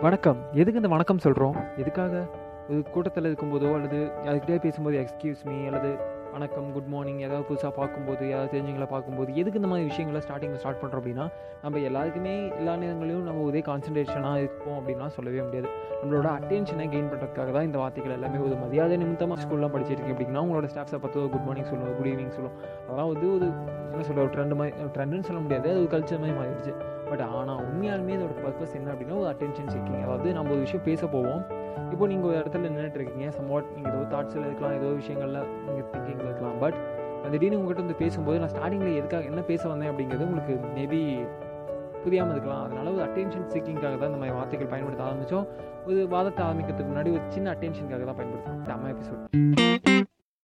வணக்கம். எதுக்கு இந்த வணக்கம் சொல்கிறோம் எதுக்காக? ஒரு கூட்டத்தில் இருக்கும்போதோ அல்லது அதுக்கிட்டே பேசும்போது எக்ஸ்கியூஸ் மீ அல்லது வணக்கம் குட் மார்னிங் ஏதாவது புதுசாக பார்க்கும்போது ஏதாவது தெரிஞ்சவங்களை பார்க்கும்போது எதுக்கு இந்த மாதிரி விஷயங்களை ஸ்டார்டிங்கில் ஸ்டார்ட் பண்ணுறோம் அப்படின்னா நம்ம எல்லாருக்குமே எல்லா நேரங்களையும் நம்ம ஒரே கான்சன்ட்ரேஷனாக இருப்போம் அப்படின்னா சொல்லவே முடியாது. நம்மளோட அட்டென்ஷனை கெயின் பண்ணுறதுக்காக தான் இந்த வார்த்தைகள் எல்லாமே ஒரு மரியாதை நிமித்தமாக ஸ்கூல்லாம் படிச்சிருக்கீங்க அப்படின்னா உங்களோட ஸ்டாஃப்ஸை பார்த்து குட் மார்னிங் சொல்லுவோம் குட் ஈவினிங் சொல்லுவோம் அதெல்லாம் வந்து ஒரு என்ன சொல்ல ஒரு ட்ரெண்ட் மாதிரி ட்ரெண்டுன்னு சொல்ல முடியாது. அது ஒரு கல்ச்சர் மாதிரி மாறிடுச்சு. பட் ஆனால் உண்மையாலுமே இதோட பர்பஸ் என்ன அப்படின்னா ஒரு அட்டென்ஷன் சீக்கிங் அதாவது நம்ம ஒரு விஷயம் பேச போவோம். இப்போ நீங்கள் ஒரு இடத்துல நின்றுட்டு இருக்கீங்க சம்வாட் நீங்கள் ஏதோ தாட்ஸில் இருக்கலாம் ஏதோ விஷயங்கள்ல நீங்கள் திங்கிங்கில் இருக்கலாம். பட் திடீர்னு உங்கள்கிட்ட வந்து பேசும்போது நான் ஸ்டார்டிங்கில் எதுக்காக என்ன பேச வந்தேன்? அப்படிங்கிறது உங்களுக்கு மேபி புரியாமல் இருக்கலாம். அதனால ஒரு அட்டென்ஷன் சீக்கிங்காக தான் இந்த மாதிரி வார்த்தைகள் பயன்படுத்த ஆரம்பித்தோம் ஒரு வாதத்தை ஆரம்பிக்கிறதுக்கு முன்னாடி ஒரு சின்ன அட்டென்ஷனுக்காக தான் பயன்படுத்தணும். செம்ம எபிசோட்